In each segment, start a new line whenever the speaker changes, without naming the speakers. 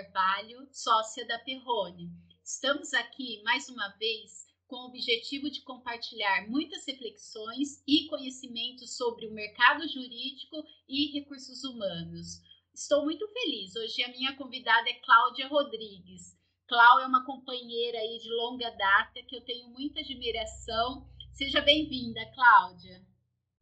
Carvalho, sócia da Perrone. Estamos aqui mais uma vez com o objetivo de compartilhar muitas reflexões e conhecimentos sobre o mercado jurídico e recursos humanos. Estou muito feliz. Hoje a minha convidada é Cláudia Rodrigues. Cláudia é uma companheira aí de longa data que eu tenho muita admiração. Seja bem-vinda, Cláudia.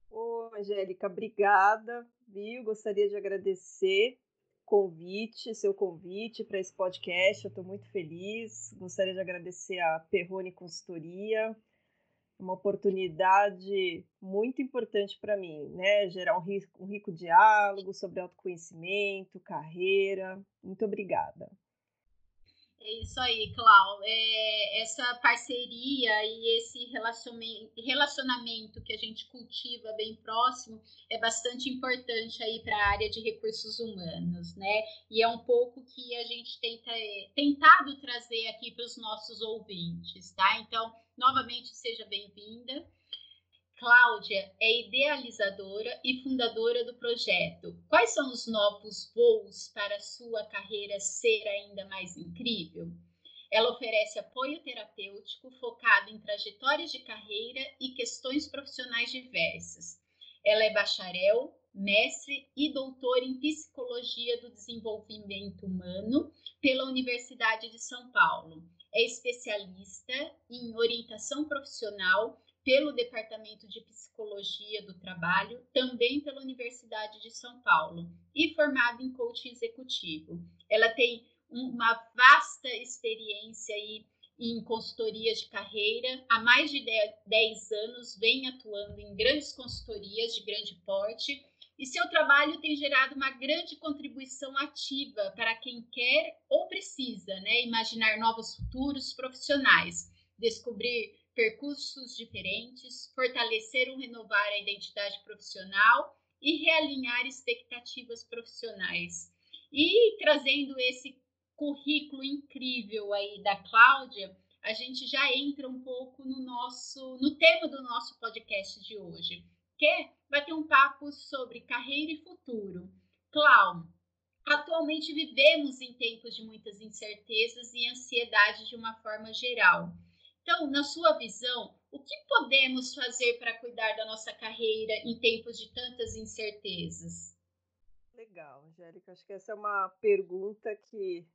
Ô, Angélica, obrigada, viu? Gostaria de agradecer convite, seu convite para esse podcast. Eu estou muito feliz. Gostaria de agradecer a Perrone Consultoria, uma oportunidade muito importante para mim, né? Gerar um rico, um rico diálogo sobre autoconhecimento, carreira. Muito obrigada.
É isso aí, Clau. É, essa parceria e esse relacionamento que a gente cultiva bem próximo é bastante importante aí para a área de recursos humanos, né? E é um pouco que a gente tenta é, tentado trazer aqui para os nossos ouvintes, tá? Então, novamente, seja bem-vinda. Cláudia é idealizadora e fundadora do projeto. Quais são os novos voos para sua carreira ser ainda mais incrível? Ela oferece apoio terapêutico focado em trajetórias de carreira e questões profissionais diversas. Ela é bacharel, mestre e doutora em Psicologia do Desenvolvimento Humano pela Universidade de São Paulo. É especialista em orientação profissional pelo Departamento de Psicologia do Trabalho, também pela Universidade de São Paulo, e formada em coaching executivo. Ela tem uma vasta experiência aí em consultoria de carreira. Há mais de 10 anos vem atuando em grandes consultorias de grande porte e seu trabalho tem gerado uma grande contribuição ativa para quem quer ou precisa né, imaginar novos futuros profissionais, descobrir percursos diferentes, fortalecer ou renovar a identidade profissional e realinhar expectativas profissionais. E trazendo esse currículo incrível aí da Cláudia, a gente já entra um pouco no nosso no tema do nosso podcast de hoje, que é bater um papo sobre carreira e futuro. Cláudia, atualmente vivemos em tempos de muitas incertezas e ansiedade de uma forma geral. Então, na sua visão, o que podemos fazer para cuidar da nossa carreira em tempos de tantas incertezas?
Legal, Angélica. Acho que essa é uma pergunta que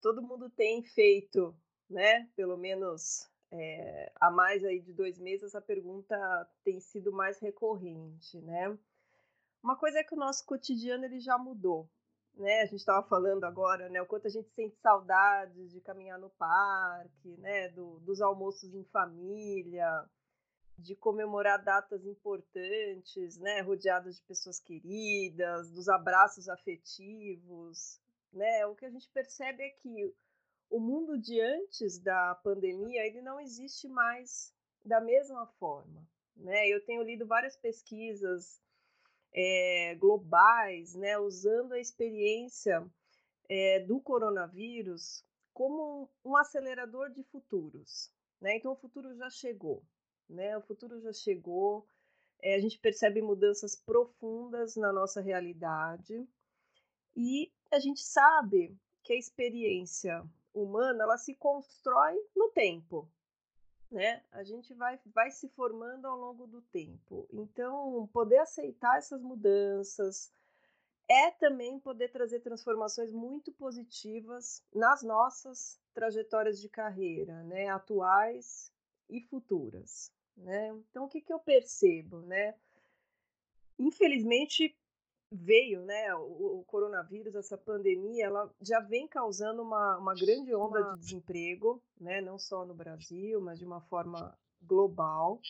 todo mundo tem feito, né? Pelo menos é, há mais aí de dois meses, essa pergunta tem sido mais recorrente, né? Uma coisa é que o nosso cotidiano ele já mudou, né? A gente estava falando agora, né? O quanto a gente sente saudades de caminhar no parque, né? Do, dos almoços em família, de comemorar datas importantes, né? Rodeados de pessoas queridas, dos abraços afetivos, né? O que a gente percebe é que o mundo de antes da pandemia ele não existe mais da mesma forma, né? Eu tenho lido várias pesquisas é, globais, né, usando a experiência é, do coronavírus como um, acelerador de futuros. Né? Então, o futuro já chegou. Né? O futuro já chegou. É, a gente percebe mudanças profundas na nossa realidade e a gente sabe que a experiência humana ela se constrói no tempo né? A gente vai, vai se formando ao longo do tempo. Então, poder aceitar essas mudanças é também poder trazer transformações muito positivas nas nossas trajetórias de carreira, né? Atuais e futuras, né? Então, o que, que eu percebo, né? Infelizmente, veio, né, o, o, coronavírus, essa pandemia, ela já vem causando uma, uma grande onda de desemprego, né, não só no Brasil, mas de uma forma global.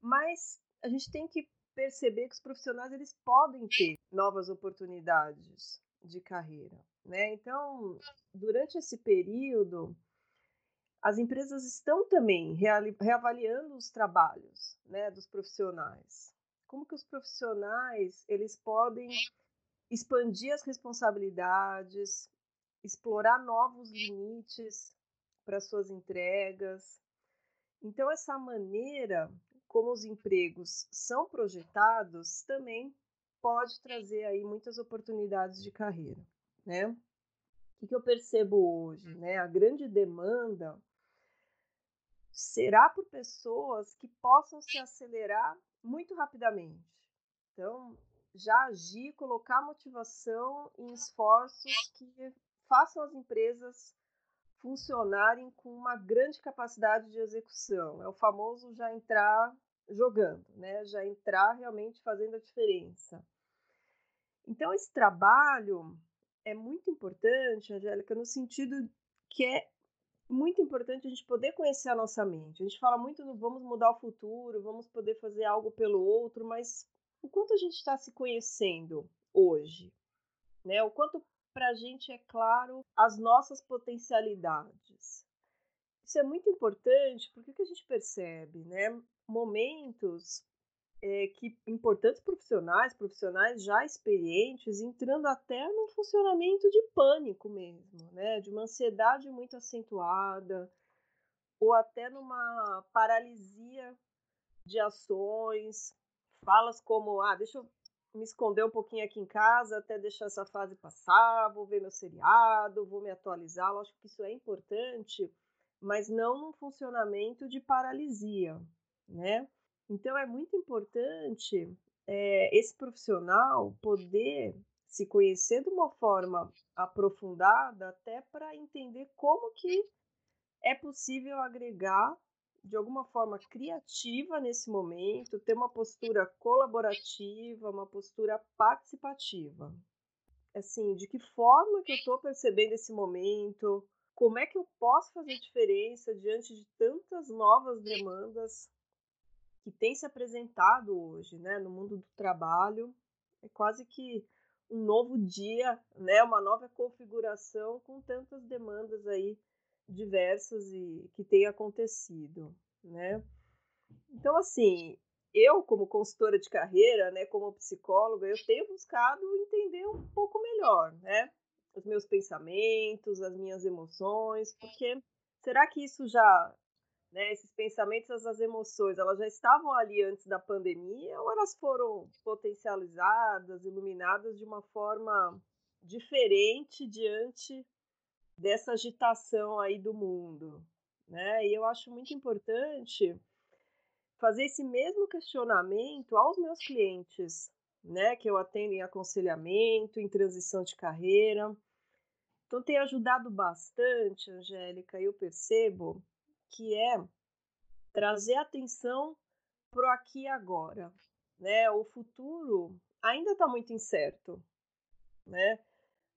Mas a gente tem que perceber que os profissionais eles podem ter novas oportunidades de carreira, né? Então, durante esse período, as empresas estão também reavaliando os trabalhos, né, dos profissionais como que os profissionais eles podem expandir as responsabilidades, explorar novos limites para suas entregas. Então essa maneira como os empregos são projetados também pode trazer aí muitas oportunidades de carreira, né? O que eu percebo hoje, né? A grande demanda será por pessoas que possam se acelerar muito rapidamente. Então, já agir, colocar motivação em esforços que façam as empresas funcionarem com uma grande capacidade de execução. É o famoso já entrar jogando, né? Já entrar realmente fazendo a diferença. Então, esse trabalho é muito importante, Angélica, no sentido que é muito importante a gente poder conhecer a nossa mente. A gente fala muito no vamos mudar o futuro, vamos poder fazer algo pelo outro, mas o quanto a gente está se conhecendo hoje, né? O quanto para a gente é claro as nossas potencialidades. Isso é muito importante porque o que a gente percebe, né? Momentos é, que importantes profissionais, profissionais já experientes, entrando até num funcionamento de pânico mesmo, né? De uma ansiedade muito acentuada, ou até numa paralisia de ações, falas como, ah, deixa eu me esconder um pouquinho aqui em casa até deixar essa fase passar, vou ver meu seriado, vou me atualizar. Lógico que isso é importante, mas não num funcionamento de paralisia, né? Então é muito importante é, esse profissional poder se conhecer de uma forma aprofundada até para entender como que é possível agregar de alguma forma criativa nesse momento, ter uma postura colaborativa, uma postura participativa. Assim, de que forma que eu estou percebendo esse momento? Como é que eu posso fazer diferença diante de tantas novas demandas que têm se apresentado hoje, né, no mundo do trabalho? É quase que um novo dia, né, uma nova configuração com tantas demandas aí diversas e que têm acontecido, né? Então, assim, eu como consultora de carreira, né, como psicóloga, eu tenho buscado entender um pouco melhor, né, os meus pensamentos, as minhas emoções, porque será que isso já, né, esses pensamentos, essas emoções, elas já estavam ali antes da pandemia ou elas foram potencializadas, iluminadas de uma forma diferente diante dessa agitação aí do mundo, né? E eu acho muito importante fazer esse mesmo questionamento aos meus clientes, né, que eu atendo em aconselhamento, em transição de carreira. Então tem ajudado bastante, Angélica, eu percebo que é trazer atenção pro aqui e agora, né? O futuro ainda está muito incerto, né?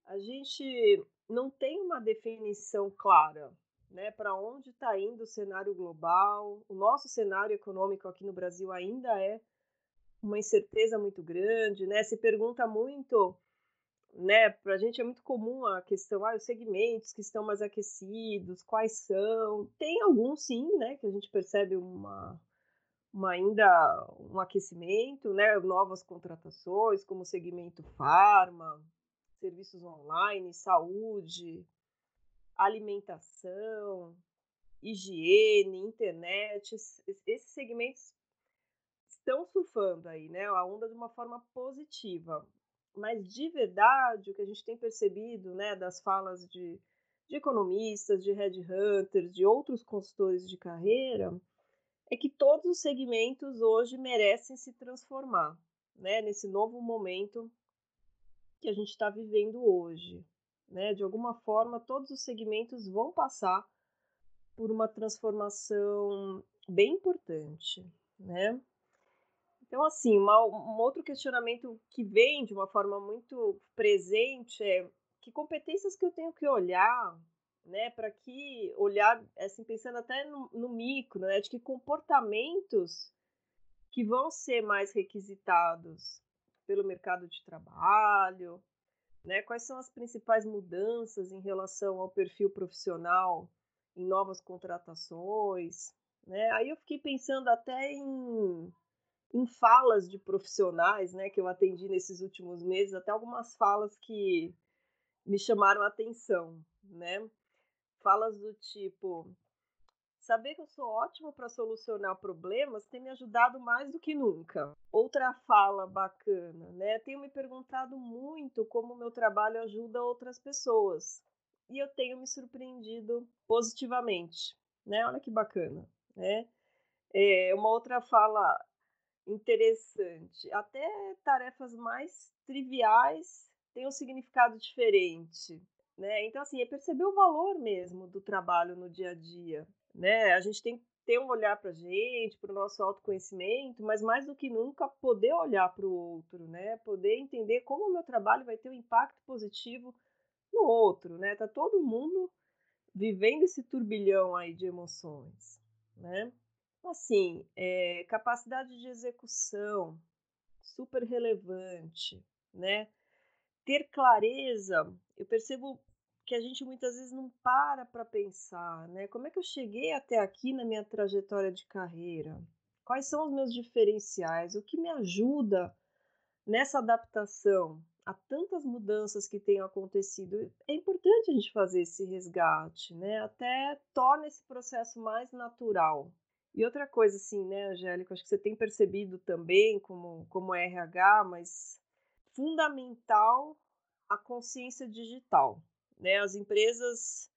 A gente não tem uma definição clara né, para onde está indo o cenário global. O nosso cenário econômico aqui no Brasil ainda é uma incerteza muito grande, né? Se pergunta muito, né? Para a gente é muito comum a questão, ah, os segmentos que estão mais aquecidos, quais são? Tem alguns sim, né? Que a gente percebe uma, uma ainda um aquecimento, né? Novas contratações, como o segmento farma, serviços online, saúde, alimentação, higiene, internet, esses segmentos estão surfando aí, né, a onda de uma forma positiva. Mas de verdade, o que a gente tem percebido, né, das falas de, de economistas, de headhunters, de outros consultores de carreira, é que todos os segmentos hoje merecem se transformar, né, nesse novo momento que a gente está vivendo hoje. Né? De alguma forma, todos os segmentos vão passar por uma transformação bem importante, né? Então, assim, uma, um outro questionamento que vem de uma forma muito presente é que competências que eu tenho que olhar, né, para que olhar, assim, pensando até no, no micro, né, de que comportamentos que vão ser mais requisitados pelo mercado de trabalho, né? Quais são as principais mudanças em relação ao perfil profissional em novas contratações? Né? Aí eu fiquei pensando até em, em falas de profissionais né, que eu atendi nesses últimos meses, até algumas falas que me chamaram a atenção. Né? Falas do tipo: Saber que eu sou ótima para solucionar problemas tem me ajudado mais do que nunca. Outra fala bacana, né? Tenho me perguntado muito como o meu trabalho ajuda outras pessoas. E eu tenho me surpreendido positivamente, né? Olha que bacana, né? É uma outra fala interessante. Até tarefas mais triviais têm um significado diferente. Né? Então, assim, é perceber o valor mesmo do trabalho no dia a dia. Né? A gente tem que ter um olhar para a gente, para o nosso autoconhecimento, mas mais do que nunca poder olhar para o outro, né? Poder entender como o meu trabalho vai ter um impacto positivo no outro, né? Tá todo mundo vivendo esse turbilhão aí de emoções, né? Assim, é, capacidade de execução super relevante, né? Ter clareza, eu percebo que a gente muitas vezes não para para pensar, né? Como é que eu cheguei até aqui na minha trajetória de carreira? Quais são os meus diferenciais? O que me ajuda nessa adaptação a tantas mudanças que têm acontecido? É importante a gente fazer esse resgate, né? Até torna esse processo mais natural. E outra coisa, assim, né, Angélica, acho que você tem percebido também como, como RH, mas fundamental a consciência digital. Né? As empresas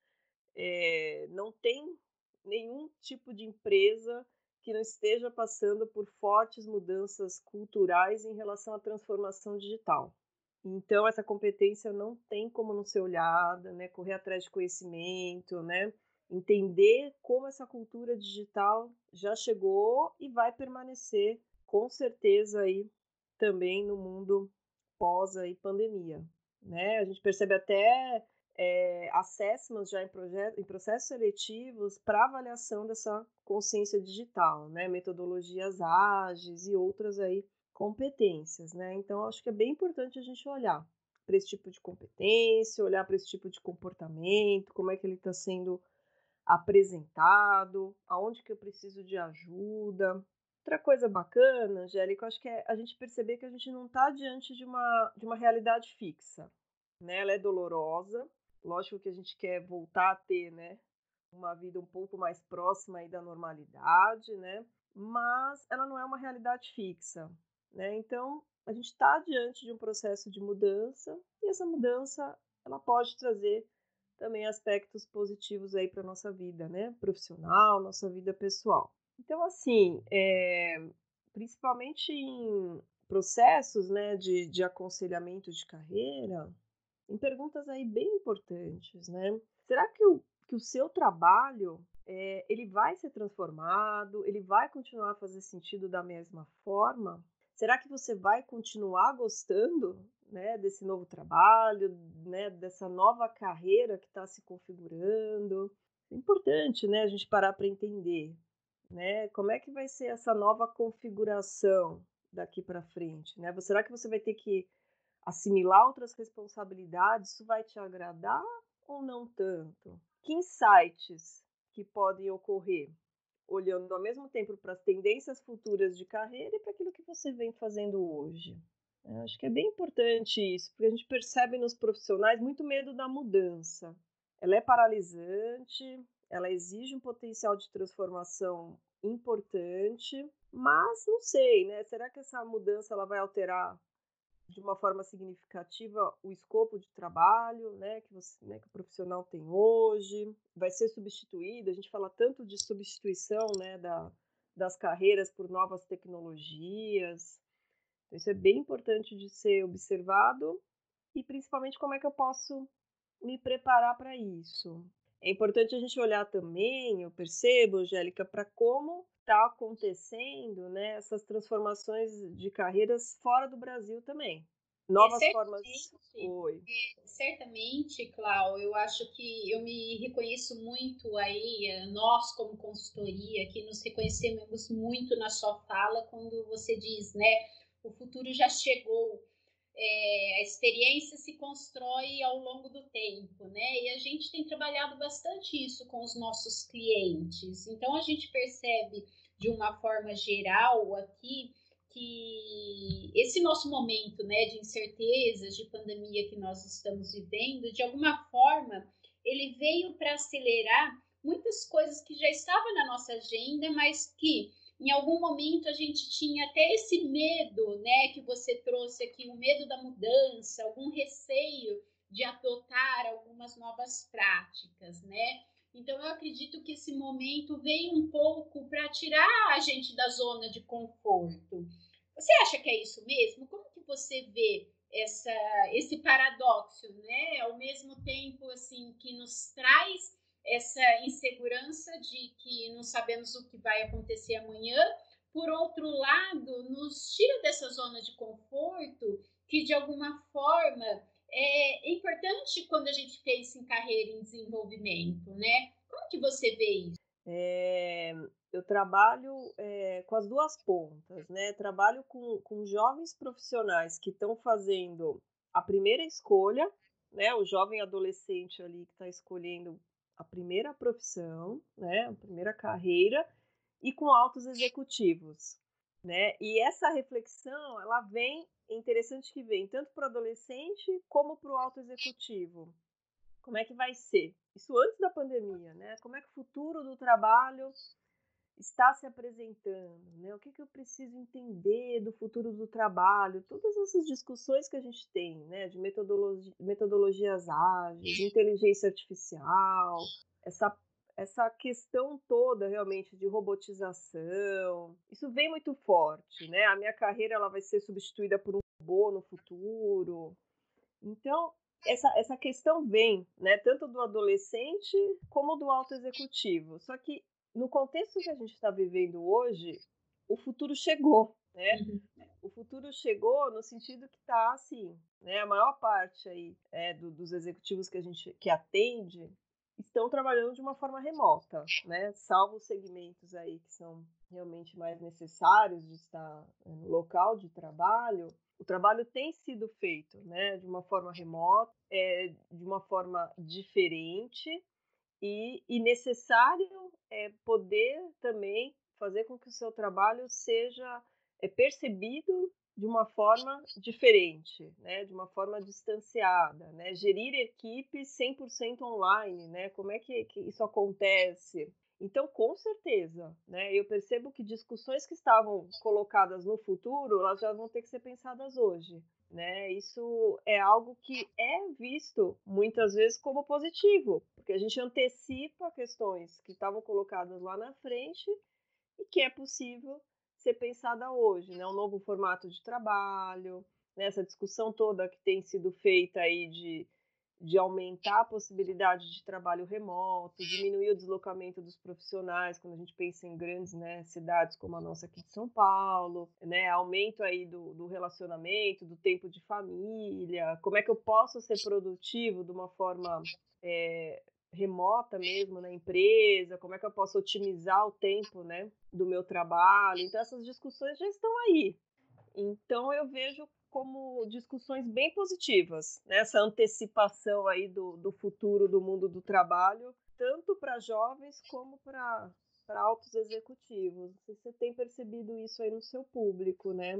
é, não tem nenhum tipo de empresa que não esteja passando por fortes mudanças culturais em relação à transformação digital. Então, essa competência não tem como não ser olhada, né? correr atrás de conhecimento, né? Entender como essa cultura digital já chegou e vai permanecer com certeza aí também no mundo pós aí pandemia, né? A gente percebe até é, assessments já em, projeto, em processos seletivos para avaliação dessa consciência digital, né? Metodologias ágeis e outras aí competências, né? Então acho que é bem importante a gente olhar para esse tipo de competência, olhar para esse tipo de comportamento, como é que ele está sendo apresentado, aonde que eu preciso de ajuda. Outra coisa bacana, Angélica, acho que é a gente perceber que a gente não está diante de uma, de uma realidade fixa. Né? Ela é dolorosa, Lógico que a gente quer voltar a ter, né, uma vida um pouco mais próxima aí da normalidade, né? Mas ela não é uma realidade fixa, né? Então a gente está diante de um processo de mudança e essa mudança ela pode trazer também aspectos positivos aí para nossa vida, né? Profissional, nossa vida pessoal. Então assim, é, principalmente em processos, né, de, de aconselhamento de carreira, em perguntas aí bem importantes, né? Será que o, que o seu trabalho é, ele vai ser transformado? Ele vai continuar a fazer sentido da mesma forma? Será que você vai continuar gostando né, desse novo trabalho, né, dessa nova carreira que está se configurando? É importante né, a gente parar para entender né, como é que vai ser essa nova configuração daqui para frente. Né? Será que você vai ter que assimilar outras responsabilidades, isso vai te agradar ou não tanto? Que insights que podem ocorrer olhando ao mesmo tempo para as tendências futuras de carreira e para aquilo que você vem fazendo hoje? Eu acho que é bem importante isso, porque a gente percebe nos profissionais muito medo da mudança. Ela é paralisante, ela exige um potencial de transformação importante, mas não sei, né? Será que essa mudança ela vai alterar de uma forma significativa o escopo de trabalho né, que, você, né, que o profissional tem hoje, vai ser substituído. A gente fala tanto de substituição né, da, das carreiras por novas tecnologias. Então, isso é bem importante de ser observado e principalmente como é que eu posso me preparar para isso. É importante a gente olhar também, eu percebo, Angélica, para como está acontecendo né, essas transformações de carreiras fora do Brasil também. Novas é, formas.
Oi. É, certamente, Clau, eu acho que eu me reconheço muito aí, eh, nós como consultoria, que nos reconhecemos muito na sua fala quando você diz, né, o futuro já chegou. É, a experiência se constrói ao longo do tempo, né? E a gente tem trabalhado bastante isso com os nossos clientes. Então a gente percebe de uma forma geral aqui que esse nosso momento né, de incertezas, de pandemia que nós estamos vivendo, de alguma forma, ele veio para acelerar muitas coisas que já estavam na nossa agenda, mas que em algum momento a gente tinha até esse medo, né, que você trouxe aqui, o medo da mudança, algum receio de adotar algumas novas práticas, né? Então eu acredito que esse momento veio um pouco para tirar a gente da zona de conforto. Você acha que é isso mesmo? Como que você vê essa, esse paradoxo, né? Ao mesmo tempo assim que nos traz essa insegurança de que não sabemos o que vai acontecer amanhã, por outro lado, nos tira dessa zona de conforto que de alguma forma é importante quando a gente pensa em carreira em desenvolvimento, né? Como que você vê isso?
É, eu trabalho é, com as duas pontas, né? Trabalho com, com jovens profissionais que estão fazendo a primeira escolha, né? O jovem adolescente ali que está escolhendo a primeira profissão, né? A primeira carreira e com altos executivos, né? E essa reflexão, ela vem, é interessante que vem tanto para o adolescente como para o alto executivo. Como é que vai ser? Isso antes da pandemia, né? Como é que o futuro do trabalho está se apresentando, né? O que, que eu preciso entender do futuro do trabalho? Todas essas discussões que a gente tem, né? De metodologia, metodologias ágeis, inteligência artificial, essa essa questão toda realmente de robotização, isso vem muito forte, né? A minha carreira ela vai ser substituída por um robô no futuro. Então, essa, essa questão vem, né, tanto do adolescente como do alto executivo. Só que no contexto que a gente está vivendo hoje, o futuro chegou, né? Uhum. O futuro chegou no sentido que está assim, né? A maior parte aí é, do, dos executivos que a gente que atende estão trabalhando de uma forma remota, né? Salvo os segmentos aí que são realmente mais necessários de estar eh, no local de trabalho, o trabalho tem sido feito, né? De uma forma remota, é, de uma forma diferente e, e necessário é poder também fazer com que o seu trabalho seja é, percebido de uma forma diferente, né, de uma forma distanciada, né, gerir equipes 100% online, né, como é que, que, isso acontece? Então, com certeza, né, eu percebo que discussões que estavam colocadas no futuro, elas já vão ter que ser pensadas hoje, né, isso é algo que é visto muitas vezes como positivo, porque a gente antecipa questões que estavam colocadas lá na frente e que é possível ser pensada hoje, né? Um novo formato de trabalho, né? essa discussão toda que tem sido feita aí de, de aumentar a possibilidade de trabalho remoto, diminuir o deslocamento dos profissionais, quando a gente pensa em grandes né, cidades como a nossa aqui de São Paulo, né? Aumento aí do, do relacionamento, do tempo de família, como é que eu posso ser produtivo de uma forma é, remota mesmo na empresa, como é que eu posso otimizar o tempo, né, do meu trabalho. Então essas discussões já estão aí. Então eu vejo como discussões bem positivas, né? antecipação aí do, do futuro do mundo do trabalho, tanto para jovens como para altos executivos. Você tem percebido isso aí no seu público, né?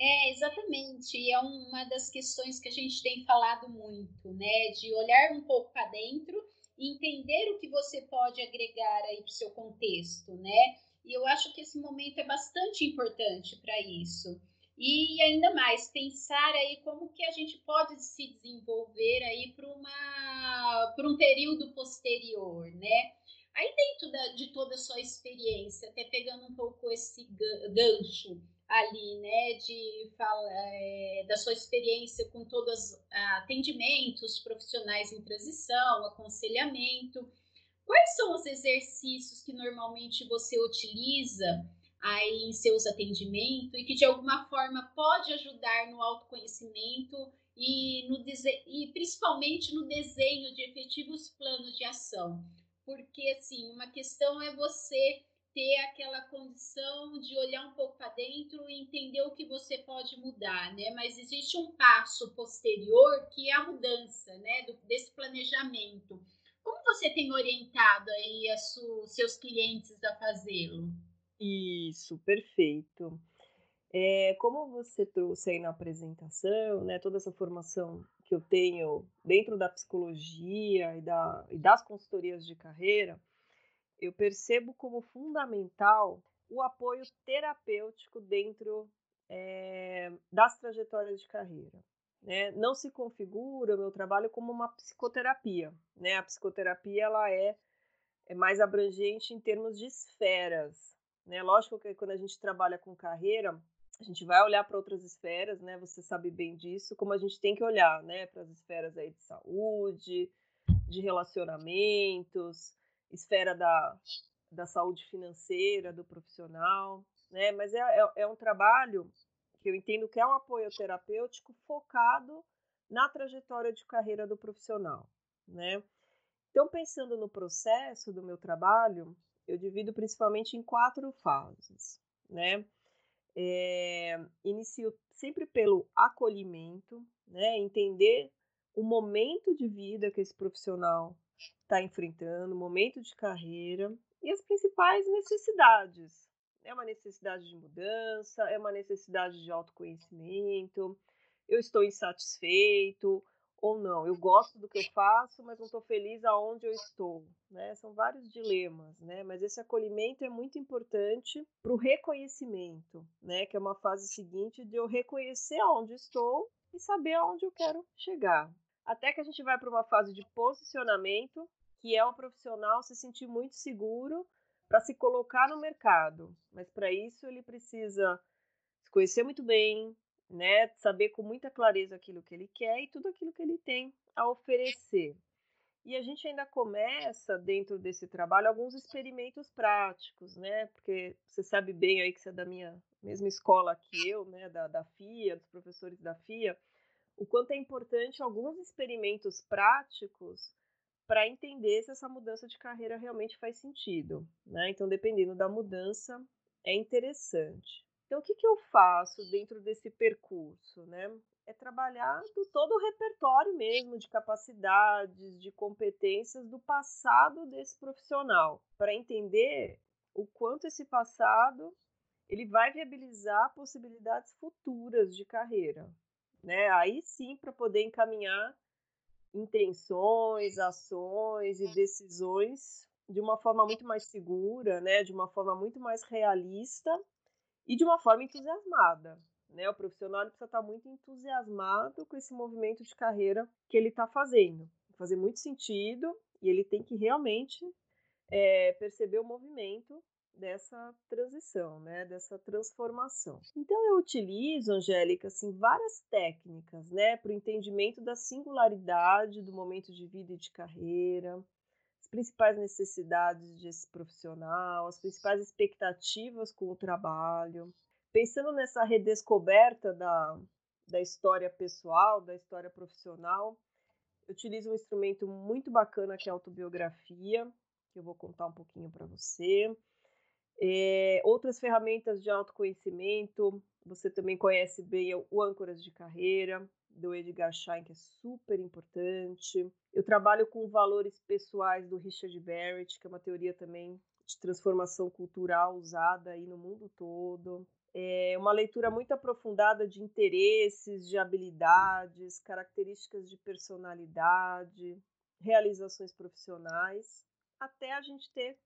É, exatamente. E é uma das questões que a gente tem falado muito, né? De olhar um pouco para dentro entender o que você pode agregar aí para o seu contexto, né? E eu acho que esse momento é bastante importante para isso. E ainda mais, pensar aí como que a gente pode se desenvolver aí para um período posterior, né? Aí dentro da, de toda a sua experiência, até pegando um pouco esse gancho, ali, né, de fala, é, da sua experiência com todos atendimentos profissionais em transição, aconselhamento. Quais são os exercícios que normalmente você utiliza aí em seus atendimentos e que de alguma forma pode ajudar no autoconhecimento e, no e principalmente no desenho de efetivos planos de ação? Porque assim, uma questão é você ter aquela condição de olhar um pouco para dentro e entender o que você pode mudar, né? Mas existe um passo posterior que é a mudança, né? Do, desse planejamento. Como você tem orientado aí os seus clientes a fazê-lo?
Isso, perfeito. É, como você trouxe aí na apresentação, né, toda essa formação que eu tenho dentro da psicologia e, da, e das consultorias de carreira, eu percebo como fundamental o apoio terapêutico dentro é, das trajetórias de carreira. Né? Não se configura o meu trabalho como uma psicoterapia. Né? A psicoterapia ela é, é mais abrangente em termos de esferas. Né? Lógico que quando a gente trabalha com carreira, a gente vai olhar para outras esferas, né? Você sabe bem disso, como a gente tem que olhar, né? Para as esferas aí de saúde, de relacionamentos, esfera da, da saúde financeira do profissional, né? Mas é, é, é um trabalho que eu entendo que é um apoio terapêutico focado na trajetória de carreira do profissional, né? Então, pensando no processo do meu trabalho, eu divido principalmente em quatro fases, né? É, inicio sempre pelo acolhimento, né? Entender o momento de vida que esse profissional está enfrentando, o momento de carreira e as principais necessidades. É uma necessidade de mudança, é uma necessidade de autoconhecimento, eu estou insatisfeito, ou não. Eu gosto do que eu faço, mas não estou feliz aonde eu estou. Né? São vários dilemas, né? mas esse acolhimento é muito importante para o reconhecimento, né? que é uma fase seguinte de eu reconhecer aonde estou e saber aonde eu quero chegar. Até que a gente vai para uma fase de posicionamento, que é o profissional se sentir muito seguro para se colocar no mercado. Mas para isso ele precisa se conhecer muito bem, né? Saber com muita clareza aquilo que ele quer e tudo aquilo que ele tem a oferecer. E a gente ainda começa dentro desse trabalho alguns experimentos práticos, né? Porque você sabe bem aí que você é da minha mesma escola que eu, né? Da, da FIA, dos professores da FIA, o quanto é importante alguns experimentos práticos para entender se essa mudança de carreira realmente faz sentido, né? Então, dependendo da mudança, é interessante. Então, o que, que eu faço dentro desse percurso? Né? É trabalhar do todo o repertório mesmo de capacidades, de competências do passado desse profissional, para entender o quanto esse passado ele vai viabilizar possibilidades futuras de carreira. Né? Aí sim, para poder encaminhar intenções, ações e decisões de uma forma muito mais segura, né? de uma forma muito mais realista e de uma forma entusiasmada. Né? O profissional precisa estar muito entusiasmado com esse movimento de carreira que ele está fazendo. Fazer muito sentido e ele tem que realmente é, perceber o movimento dessa transição, né, dessa transformação. Então eu utilizo, Angélica, assim, várias técnicas, né, para o entendimento da singularidade do momento de vida e de carreira, principais necessidades desse profissional, as principais expectativas com o trabalho. Pensando nessa redescoberta da, da história pessoal, da história profissional, eu utilizo um instrumento muito bacana que é a autobiografia, que eu vou contar um pouquinho para você. É, outras ferramentas de autoconhecimento, você também conhece bem o Âncoras de Carreira, do Edgar Schein, que é super importante. Eu trabalho com valores pessoais do Richard Barrett, que é uma teoria também de transformação cultural usada aí no mundo todo. É uma leitura muito aprofundada de interesses, de habilidades, características de personalidade, realizações profissionais, até a gente ter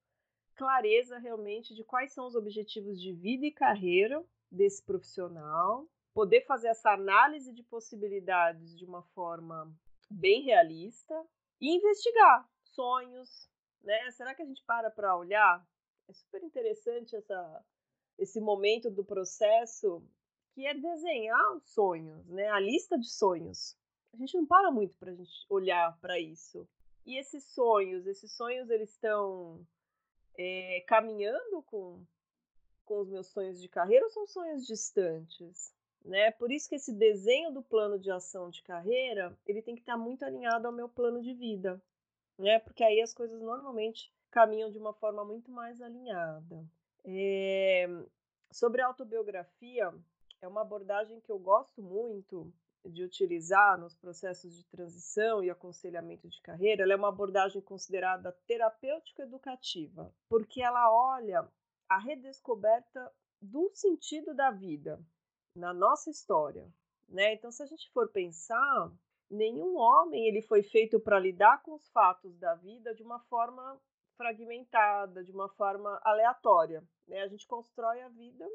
clareza realmente de quais são os objetivos de vida e carreira desse profissional poder fazer essa análise de possibilidades de uma forma bem realista e investigar sonhos, né? Será que a gente para para olhar? É super interessante essa, esse momento do processo que é desenhar os sonhos, né? A lista de sonhos. A gente não para muito para a gente olhar para isso. E esses sonhos, esses sonhos eles estão é, caminhando com, com os meus sonhos de carreira ou são sonhos distantes? Né? Por isso que esse desenho do plano de ação de carreira, ele tem que estar muito alinhado ao meu plano de vida, né? Porque aí as coisas normalmente caminham de uma forma muito mais alinhada. É... Sobre a autobiografia, é uma abordagem que eu gosto muito de utilizar nos processos de transição e aconselhamento de carreira. Ela é uma abordagem considerada terapêutico-educativa, porque ela olha a redescoberta do sentido da vida, na nossa história, né? Então, se a gente for pensar, nenhum homem ele foi feito para lidar com os fatos da vida de uma forma fragmentada, de uma forma aleatória. Né? A gente constrói a vida,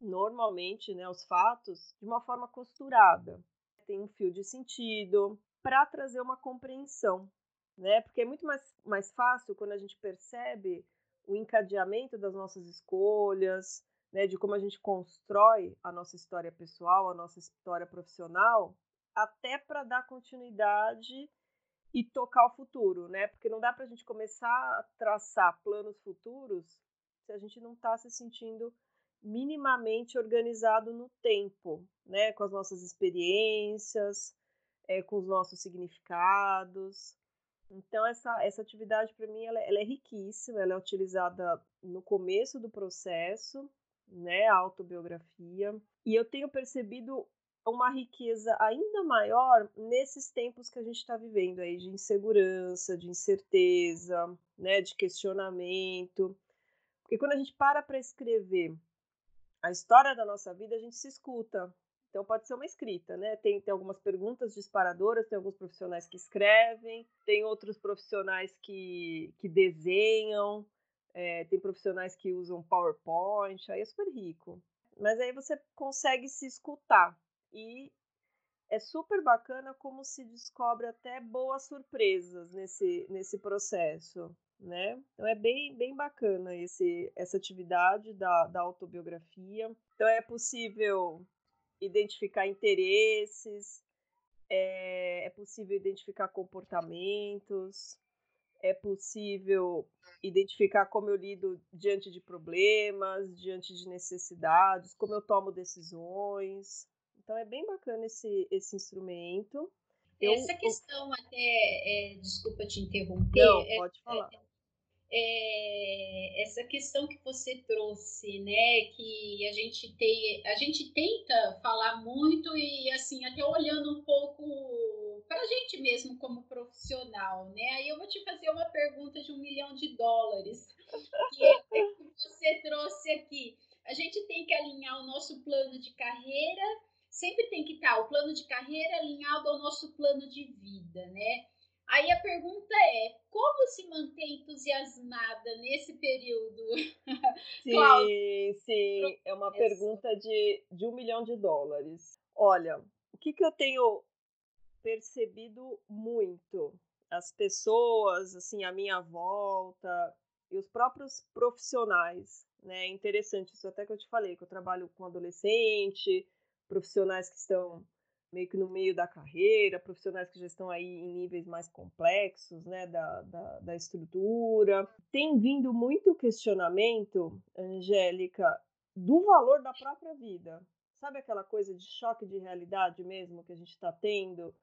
normalmente, né, os fatos, de uma forma costurada. Tem um fio de sentido para trazer uma compreensão. Né? Porque é muito mais, mais fácil quando a gente percebe o encadeamento das nossas escolhas, né, de como a gente constrói a nossa história pessoal, a nossa história profissional, até para dar continuidade e tocar o futuro, né? Porque não dá para a gente começar a traçar planos futuros se a gente não está se sentindo minimamente organizado no tempo, né? Com as nossas experiências, é, com os nossos significados. Então, essa, essa atividade, para mim, ela, ela, é riquíssima, ela é utilizada no começo do processo, né? A autobiografia. E eu tenho percebido uma riqueza ainda maior nesses tempos que a gente está vivendo aí de insegurança, de incerteza, né, de questionamento. Porque quando a gente para para escrever a história da nossa vida, a gente se escuta. Então pode ser uma escrita, né? Tem, tem algumas perguntas disparadoras, tem alguns profissionais que escrevem, tem outros profissionais que, que desenham, é, tem profissionais que usam PowerPoint, aí é super rico. Mas aí você consegue se escutar e é super bacana como se descobre até boas surpresas nesse, nesse processo, né? Então é bem, bem bacana esse, essa atividade da, da autobiografia. Então é possível identificar interesses, é, é possível identificar comportamentos, é possível identificar como eu lido diante de problemas, diante de necessidades, como eu tomo decisões, então é bem bacana esse, esse instrumento.
Essa questão eu... até, é, desculpa te interromper.
Não, é, pode falar.
É, é, essa questão que você trouxe, né, que a gente tem, a gente tenta falar muito e assim até olhando um pouco para a gente mesmo como profissional, né? Aí eu vou te fazer uma pergunta de um milhão de dólares que, é, que você trouxe aqui. A gente tem que alinhar o nosso plano de carreira sempre tem que estar o plano de carreira alinhado ao nosso plano de vida, né? Aí a pergunta é: como se manter entusiasmada nesse período?
Sim, sim, é uma pergunta de, de um milhão de dólares. Olha, o que, que eu tenho percebido muito? As pessoas, assim, à minha volta e os próprios profissionais, né? É interessante isso até que eu te falei, que eu trabalho com adolescente, profissionais que estão meio que no meio da carreira, profissionais que já estão aí em níveis mais complexos, né, da, da, da estrutura. Tem vindo muito questionamento, Angélica, do valor da própria vida. Sabe aquela coisa de choque de realidade mesmo que a gente está tendo,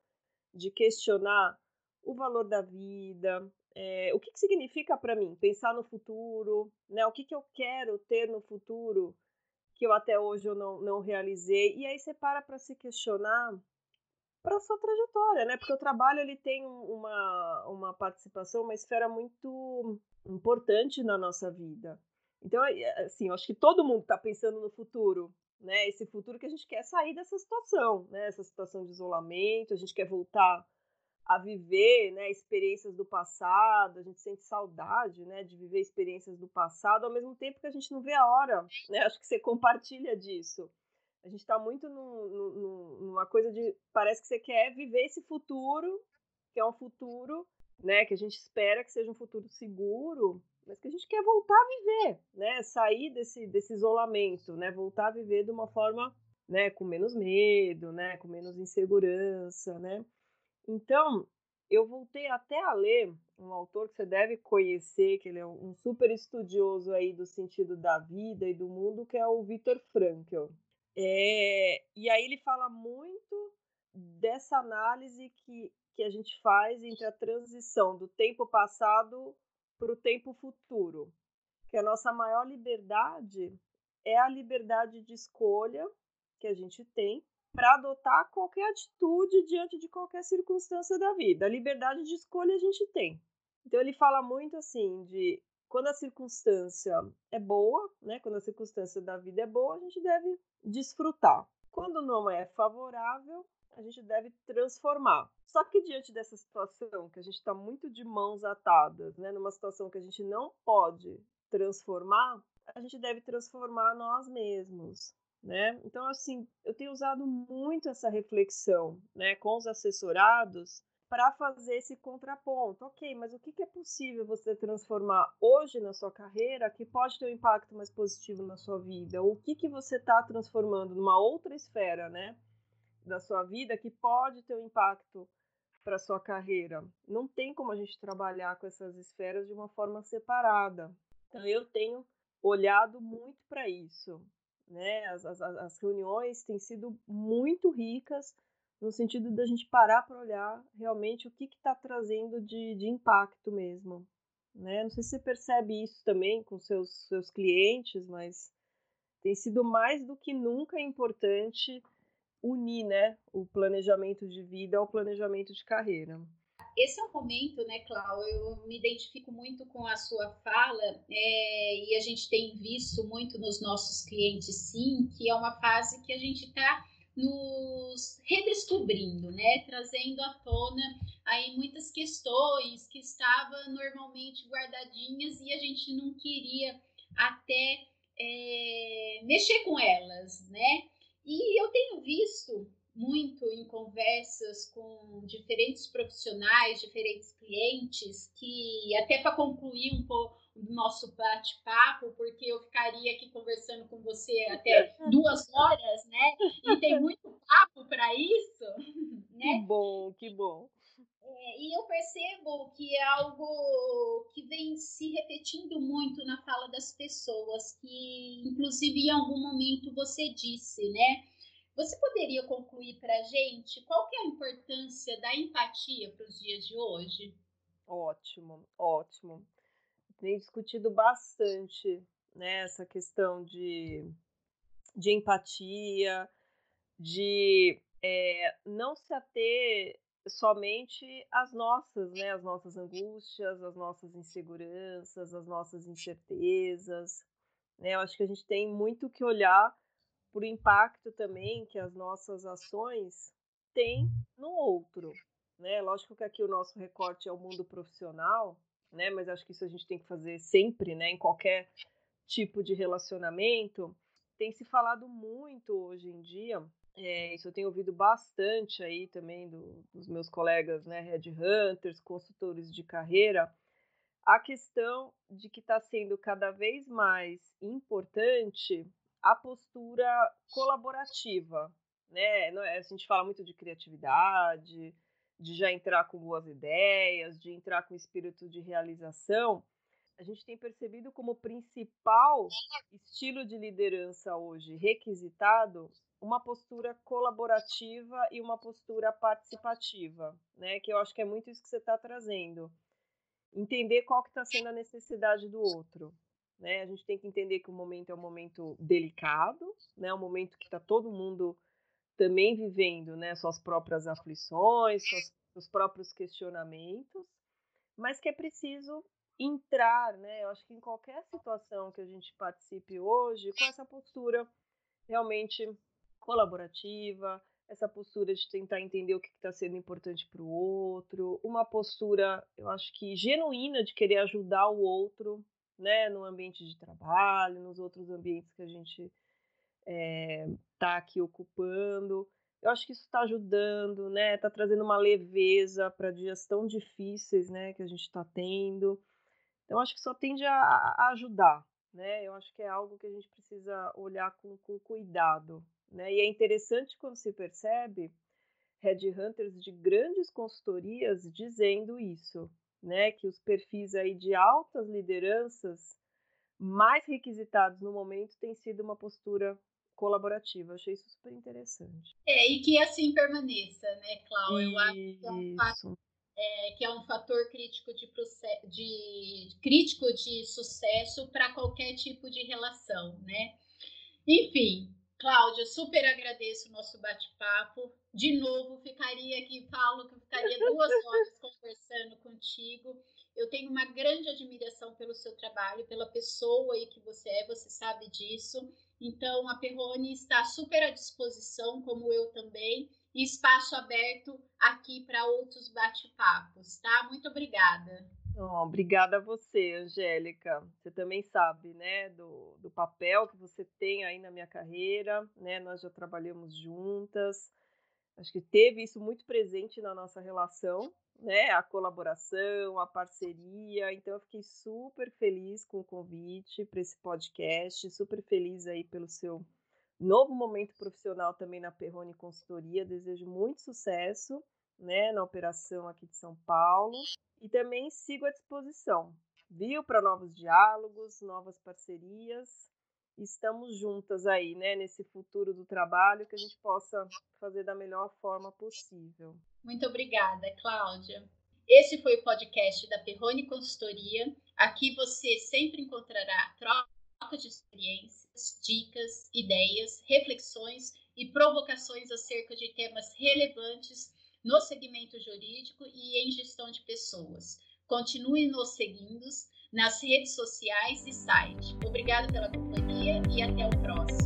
de questionar o valor da vida, é, o que, que significa para mim pensar no futuro, né? O que, que eu quero ter no futuro que eu até hoje eu não, não realizei. E aí você para para se questionar para sua trajetória, né? Porque o trabalho ele tem uma, uma participação, uma esfera muito importante na nossa vida. Então, assim, eu acho que todo mundo está pensando no futuro, né? Esse futuro que a gente quer sair dessa situação, né? Essa situação de isolamento, a gente quer voltar a viver né, experiências do passado, a gente sente saudade né, de viver experiências do passado, ao mesmo tempo que a gente não vê a hora. Né? Acho que você compartilha disso. A gente está muito num, num, numa coisa de. Parece que você quer viver esse futuro, que é um futuro né, que a gente espera que seja um futuro seguro, mas que a gente quer voltar a viver, né? Sair desse, desse isolamento, né? Voltar a viver de uma forma né, com menos medo, né? Com menos insegurança, né? Então, eu voltei até a ler um autor que você deve conhecer, que ele é um super estudioso aí do sentido da vida e do mundo, que é o Viktor Frankl. É, e aí ele fala muito dessa análise que, que a gente faz entre a transição do tempo passado para o tempo futuro. Que a nossa maior liberdade é a liberdade de escolha que a gente tem para adotar qualquer atitude diante de qualquer circunstância da vida. A liberdade de escolha a gente tem. Então ele fala muito assim de quando a circunstância é boa, né? Quando a circunstância da vida é boa, a gente deve desfrutar. Quando não é favorável, a gente deve transformar. Só que diante dessa situação, que a gente está muito de mãos atadas, né, numa situação que a gente não pode transformar, a gente deve transformar nós mesmos. Né? Então, assim, eu tenho usado muito essa reflexão né, com os assessorados para fazer esse contraponto. Ok, mas o que, que é possível você transformar hoje na sua carreira que pode ter um impacto mais positivo na sua vida? O que, que você está transformando numa outra esfera né, da sua vida que pode ter um impacto para sua carreira? Não tem como a gente trabalhar com essas esferas de uma forma separada. Então, eu tenho olhado muito para isso. Né? As, as, as reuniões têm sido muito ricas no sentido da gente parar para olhar realmente o que está trazendo de, de impacto mesmo. Né? Não sei se você percebe isso também com seus, seus clientes, mas tem sido mais do que nunca importante unir né, o planejamento de vida ao planejamento de carreira.
Esse é um momento, né, Cláudia? Eu me identifico muito com a sua fala é, e a gente tem visto muito nos nossos clientes, sim, que é uma fase que a gente está nos redescobrindo, né? Trazendo à tona aí muitas questões que estavam normalmente guardadinhas e a gente não queria até é, mexer com elas, né? E eu tenho visto muito em conversas com diferentes profissionais, diferentes clientes, que até para concluir um pouco do nosso bate-papo, porque eu ficaria aqui conversando com você até duas horas, né? E tem muito papo para isso, né?
Que bom, que bom.
É, e eu percebo que é algo que vem se repetindo muito na fala das pessoas, que inclusive em algum momento você disse, né? Você poderia concluir para a gente qual que é a importância da empatia para os dias de hoje?
Ótimo, ótimo tem discutido bastante né, essa questão de, de empatia, de é, não se ater somente às nossas, né, as nossas angústias, as nossas inseguranças, as nossas incertezas. Né? Eu acho que a gente tem muito que olhar o impacto também que as nossas ações têm no outro. Né? Lógico que aqui o nosso recorte é o mundo profissional, né? Mas acho que isso a gente tem que fazer sempre, né? Em qualquer tipo de relacionamento. Tem se falado muito hoje em dia, é, isso eu tenho ouvido bastante aí também do, dos meus colegas, né? Headhunters, consultores de carreira, a questão de que está sendo cada vez mais importante a postura colaborativa, né? É, a gente fala muito de criatividade, de já entrar com boas ideias, de entrar com espírito de realização, a gente tem percebido como principal estilo de liderança hoje requisitado uma postura colaborativa e uma postura participativa, né? Que eu acho que é muito isso que você está trazendo. Entender qual que está sendo a necessidade do outro. Né? A gente tem que entender que o momento é um momento delicado, né? Um momento que está todo mundo também vivendo né, suas próprias aflições, suas, seus próprios questionamentos, mas que é preciso entrar, né? Eu acho que em qualquer situação que a gente participe hoje, com essa postura realmente colaborativa, essa postura de tentar entender o que está sendo importante para o outro, uma postura, eu acho que genuína de querer ajudar o outro, né, no ambiente de trabalho, nos outros ambientes que a gente está eh, aqui ocupando. Eu acho que isso está ajudando, né? Está trazendo uma leveza para dias tão difíceis, né? Que a gente está tendo. Então, acho que só tende a, a, ajudar, né? Eu acho que é algo que a gente precisa olhar com, com cuidado, né? E é interessante quando se percebe headhunters de grandes consultorias dizendo isso, né? Que os perfis aí de altas lideranças mais requisitados no momento têm sido uma postura colaborativa. Achei isso super interessante.
É, e que assim permaneça, né, Cláudia? Eu acho que é um fato, é, que é um fator crítico de, de crítico de sucesso para qualquer tipo de relação, né? Enfim, Cláudia, super agradeço o nosso bate-papo. De novo, ficaria aqui, falo que ficaria duas horas conversando contigo. Eu tenho uma grande admiração pelo seu trabalho, pela pessoa aí que você é, você sabe disso. Então, a Perrone está super à disposição, como eu também, espaço aberto aqui para outros bate-papos, tá? Muito obrigada.
Oh, obrigada a você, Angélica. Você também sabe, né, do, do papel que você tem aí na minha carreira, né? Nós já trabalhamos juntas. Acho que teve isso muito presente na nossa relação, né? A colaboração, a parceria. Então, eu fiquei super feliz com o convite para esse podcast, super feliz aí pelo seu novo momento profissional também na Perrone Consultoria. Desejo muito sucesso, né, na operação aqui de São Paulo e também sigo à disposição, viu, para novos diálogos, novas parcerias. Estamos juntas aí, né, nesse futuro do trabalho que a gente possa fazer da melhor forma possível.
Muito obrigada, Cláudia. Esse foi o podcast da Perrone Consultoria. Aqui você sempre encontrará troca de experiências, dicas, ideias, reflexões e provocações acerca de temas relevantes no segmento jurídico e em gestão de pessoas. Continue nos seguindo nas redes sociais e site. Obrigada pela companhia e até o próximo.